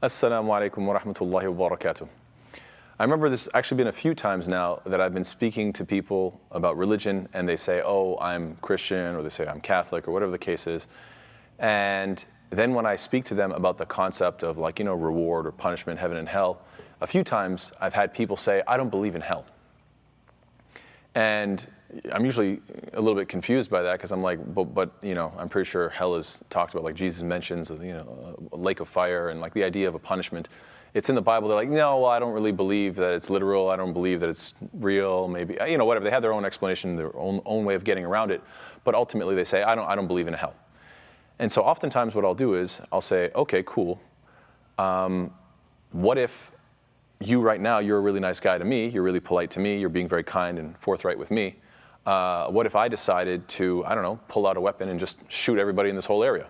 Assalamu alaikum wa rahmatullahi wa barakatuh. I remember this actually been a few times now that I've been speaking to people about religion and they say, oh, I'm Christian, or they say I'm Catholic, or whatever the case is. And then when I speak to them about the concept of like, you know, reward or punishment, heaven and hell, a few times I've had people say, I don't believe in hell. And I'm usually a little bit confused by that because I'm like, but, but, you know, I'm pretty sure hell is talked about, like Jesus mentions, you know, a lake of fire and like the idea of a punishment. It's in the Bible. They're like, no, I don't really believe that it's literal. I don't believe that it's real. Maybe, you know, whatever. They have their own explanation, their own, own way of getting around it. But ultimately, they say, I don't, I don't believe in hell. And so, oftentimes, what I'll do is I'll say, okay, cool. Um, what if you right now, you're a really nice guy to me, you're really polite to me, you're being very kind and forthright with me uh, what if I decided to, I don't know, pull out a weapon and just shoot everybody in this whole area,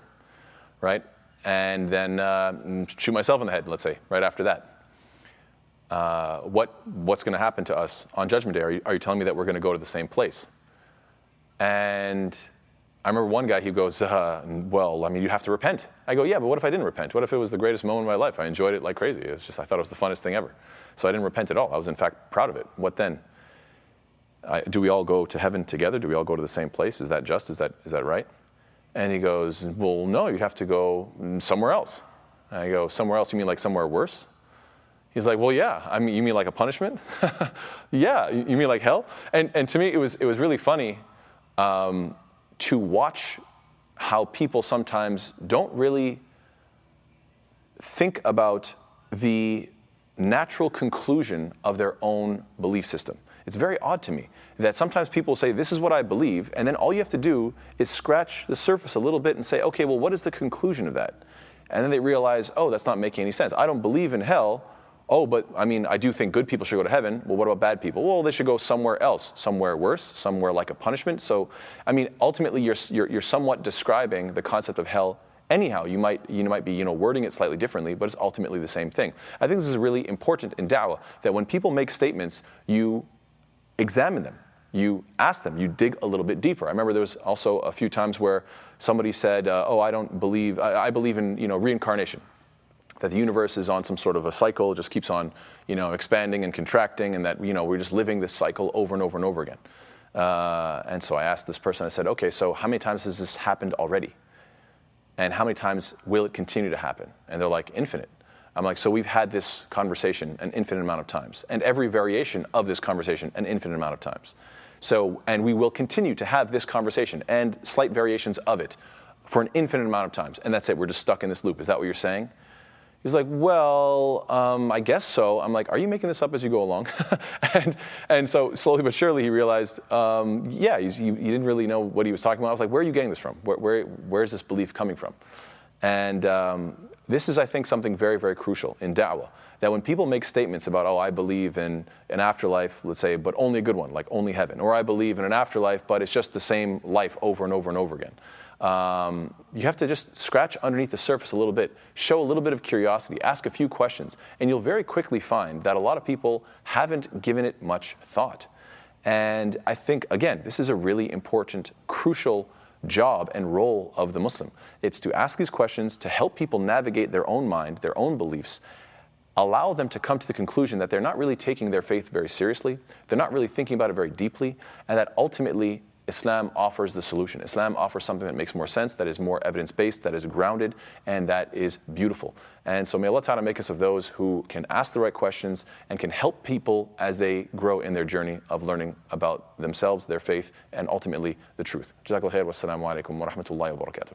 right? And then uh, shoot myself in the head, let's say, right after that. Uh, what, what's going to happen to us on Judgment Day? Are you, are you telling me that we're going to go to the same place? And I remember one guy, he goes, uh, Well, I mean, you have to repent. I go, Yeah, but what if I didn't repent? What if it was the greatest moment of my life? I enjoyed it like crazy. It was just, I thought it was the funnest thing ever. So I didn't repent at all. I was, in fact, proud of it. What then? I, do we all go to heaven together? Do we all go to the same place? Is that just? Is that, is that right? And he goes, Well, no, you'd have to go somewhere else. And I go, Somewhere else? You mean like somewhere worse? He's like, Well, yeah. I mean, you mean like a punishment? yeah. You mean like hell? And, and to me, it was, it was really funny um, to watch how people sometimes don't really think about the natural conclusion of their own belief system. It's very odd to me that sometimes people say, This is what I believe, and then all you have to do is scratch the surface a little bit and say, Okay, well, what is the conclusion of that? And then they realize, Oh, that's not making any sense. I don't believe in hell. Oh, but I mean, I do think good people should go to heaven. Well, what about bad people? Well, they should go somewhere else, somewhere worse, somewhere like a punishment. So, I mean, ultimately, you're, you're, you're somewhat describing the concept of hell anyhow you might you might be you know wording it slightly differently but it's ultimately the same thing i think this is really important in da'wah that when people make statements you examine them. You ask them, you dig a little bit deeper. I remember there was also a few times where somebody said, uh, "Oh, I don't believe. I, I, believe in you know reincarnation, that the universe is on some sort of a cycle, just keeps on you know expanding and contracting, and that you know we're just living this cycle over and over and over again." Uh, and so I asked this person. I said, "Okay, so how many times has this happened already? And how many times will it continue to happen?" And they're like, "Infinite." I'm like, so we've had this conversation an infinite amount of times, and every variation of this conversation an infinite amount of times. So, and we will continue to have this conversation and slight variations of it for an infinite amount of times. And that's it, we're just stuck in this loop. Is that what you're saying? He's like, well, um, I guess so. I'm like, are you making this up as you go along? and, and so slowly but surely he realized, um, yeah, he, didn't really know what he was talking about. I was like, where are you getting this from? Where, where, where's this belief coming from? And um, this is, I think, something very, very crucial in da'wah. That when people make statements about, oh, I believe in an afterlife, let's say, but only a good one, like only heaven, or I believe in an afterlife, but it's just the same life over and over and over again. Um, you have to just scratch underneath the surface a little bit, show a little bit of curiosity, ask a few questions, and you'll very quickly find that a lot of people haven't given it much thought. And I think, again, this is a really important, crucial job and role of the Muslim. It's to ask these questions to help people navigate their own mind, their own beliefs, allow them to come to the conclusion that they're not really taking their faith very seriously, they're not really thinking about it very deeply, and that ultimately Islam offers the solution. Islam offers something that makes more sense, that is more evidence based, that is grounded, and that is beautiful. And so may Allah Ta'ala make us of those who can ask the right questions and can help people as they grow in their journey of learning about themselves, their faith, and ultimately the truth. Jazakallah khair. Wassalamu alaikum wa rahmatullahi.